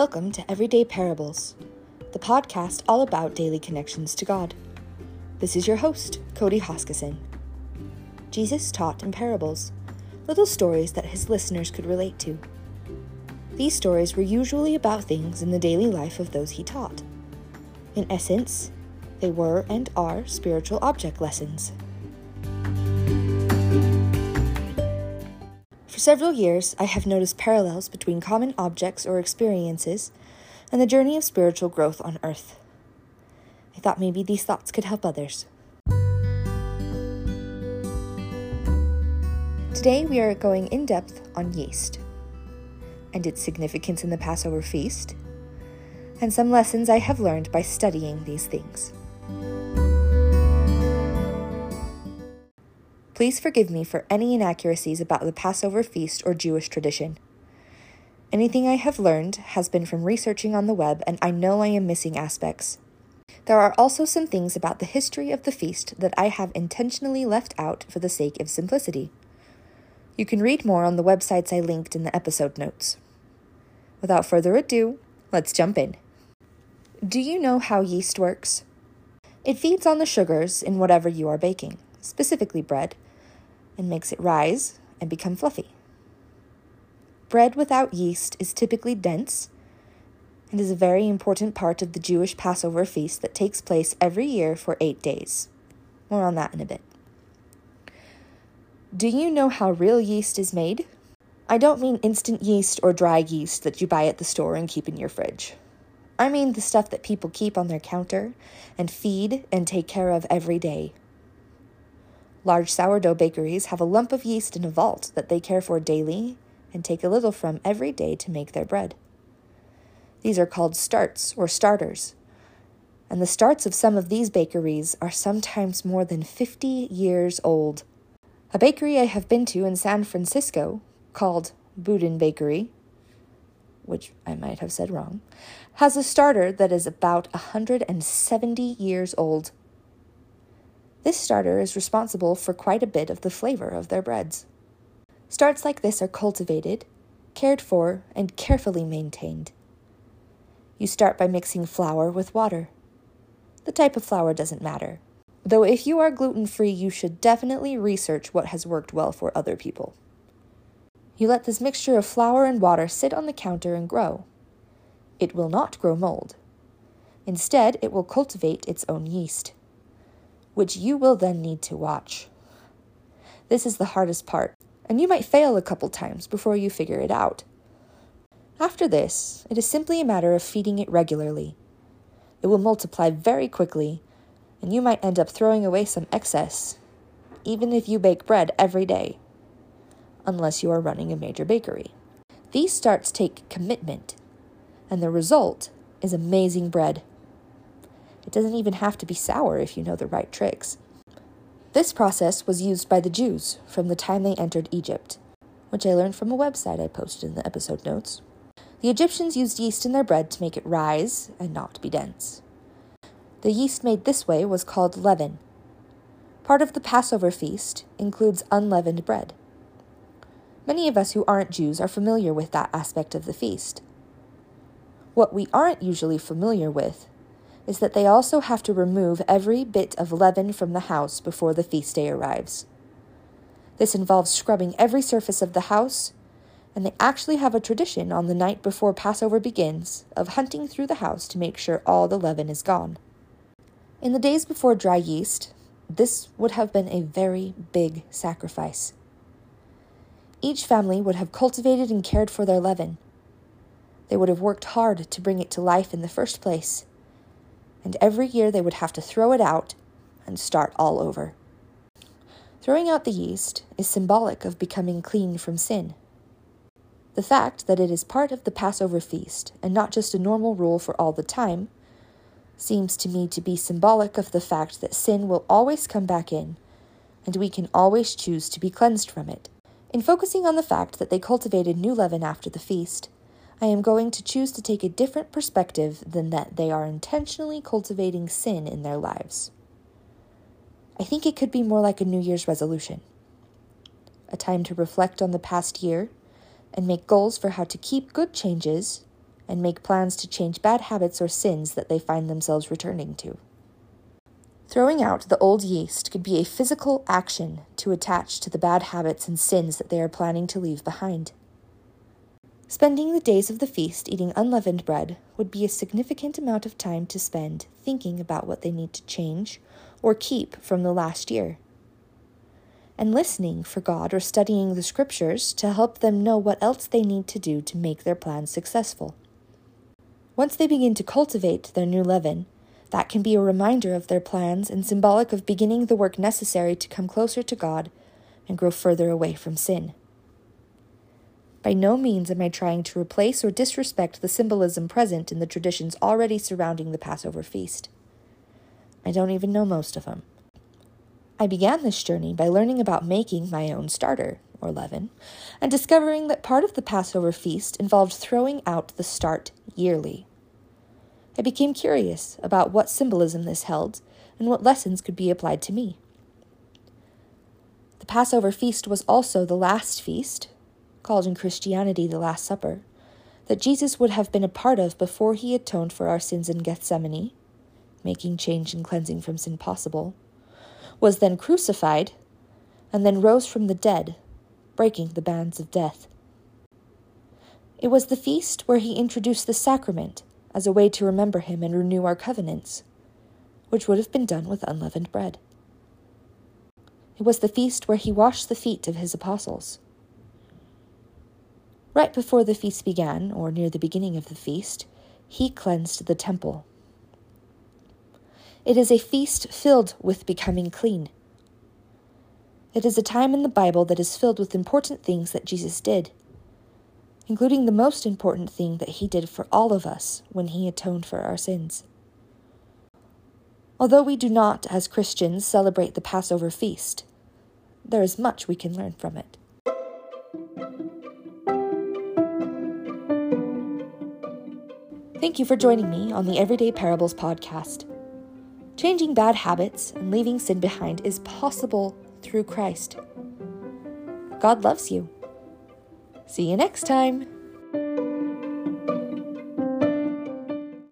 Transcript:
Welcome to Everyday Parables, the podcast all about daily connections to God. This is your host, Cody Hoskison. Jesus taught in parables, little stories that his listeners could relate to. These stories were usually about things in the daily life of those he taught. In essence, they were and are spiritual object lessons. For several years, I have noticed parallels between common objects or experiences and the journey of spiritual growth on earth. I thought maybe these thoughts could help others. Today, we are going in depth on yeast and its significance in the Passover feast, and some lessons I have learned by studying these things. Please forgive me for any inaccuracies about the Passover feast or Jewish tradition. Anything I have learned has been from researching on the web, and I know I am missing aspects. There are also some things about the history of the feast that I have intentionally left out for the sake of simplicity. You can read more on the websites I linked in the episode notes. Without further ado, let's jump in. Do you know how yeast works? It feeds on the sugars in whatever you are baking, specifically bread, and makes it rise and become fluffy. Bread without yeast is typically dense and is a very important part of the Jewish Passover feast that takes place every year for eight days. More on that in a bit. Do you know how real yeast is made? I don't mean instant yeast or dry yeast that you buy at the store and keep in your fridge. I mean the stuff that people keep on their counter and feed and take care of every day. Large sourdough bakeries have a lump of yeast in a vault that they care for daily and take a little from every day to make their bread. These are called starts or starters. And the starts of some of these bakeries are sometimes more than 50 years old. A bakery I have been to in San Francisco, called Boudin Bakery, which I might have said wrong, has a starter that is about 170 years old. This starter is responsible for quite a bit of the flavor of their breads. Starts like this are cultivated, cared for, and carefully maintained. You start by mixing flour with water. The type of flour doesn't matter, though if you are gluten free, you should definitely research what has worked well for other people. You let this mixture of flour and water sit on the counter and grow. It will not grow mold. Instead, it will cultivate its own yeast which you will then need to watch. This is the hardest part, and you might fail a couple times before you figure it out. After this, it is simply a matter of feeding it regularly. It will multiply very quickly, and you might end up throwing away some excess, even if you bake bread every day, unless you are running a major bakery. These starts take commitment, and the result is amazing bread. It doesn't even have to be sour if you know the right tricks. This process was used by the Jews from the time they entered Egypt, which I learned from a website I posted in the episode notes. The Egyptians used yeast in their bread to make it rise and not be dense. The yeast made this way was called leaven. Part of the Passover feast includes unleavened bread. Many of us who aren't Jews are familiar with that aspect of the feast. What we aren't usually familiar with is that they also have to remove every bit of leaven from the house before the feast day arrives. This involves scrubbing every surface of the house, and they actually have a tradition on the night before Passover begins of hunting through the house to make sure all the leaven is gone. In the days before dry yeast, this would have been a very big sacrifice. Each family would have cultivated and cared for their leaven. They would have worked hard to bring it to life in the first place and every year they would have to throw it out and start all over. Throwing out the yeast is symbolic of becoming clean from sin. The fact that it is part of the Passover feast and not just a normal rule for all the time seems to me to be symbolic of the fact that sin will always come back in, and we can always choose to be cleansed from it. In focusing on the fact that they cultivated new leaven after the feast, I am going to choose to take a different perspective than that they are intentionally cultivating sin in their lives. I think it could be more like a New Year's resolution a time to reflect on the past year and make goals for how to keep good changes and make plans to change bad habits or sins that they find themselves returning to. Throwing out the old yeast could be a physical action to attach to the bad habits and sins that they are planning to leave behind. Spending the days of the feast eating unleavened bread would be a significant amount of time to spend thinking about what they need to change or keep from the last year. And listening for God or studying the scriptures to help them know what else they need to do to make their plans successful. Once they begin to cultivate their new leaven, that can be a reminder of their plans and symbolic of beginning the work necessary to come closer to God and grow further away from sin. By no means am I trying to replace or disrespect the symbolism present in the traditions already surrounding the Passover feast. I don't even know most of them. I began this journey by learning about making my own starter, or leaven, and discovering that part of the Passover feast involved throwing out the start yearly. I became curious about what symbolism this held and what lessons could be applied to me. The Passover feast was also the last feast, called in Christianity the Last Supper, that Jesus would have been a part of before he atoned for our sins in Gethsemane, making change and cleansing from sin possible, was then crucified, and then rose from the dead, breaking the bands of death. It was the feast where he introduced the sacrament as a way to remember him and renew our covenants, which would have been done with unleavened bread. It was the feast where he washed the feet of his apostles. Right before the feast began, or near the beginning of the feast, he cleansed the temple. It is a feast filled with becoming clean. It is a time in the Bible that is filled with important things that Jesus did including the most important thing that he did for all of us when he atoned for our sins. Although we do not, as Christians, celebrate the Passover feast, there is much we can learn from it. Thank you for joining me on the Everyday Parables podcast. Changing bad habits and leaving sin behind is possible through Christ. God loves you. See you next time.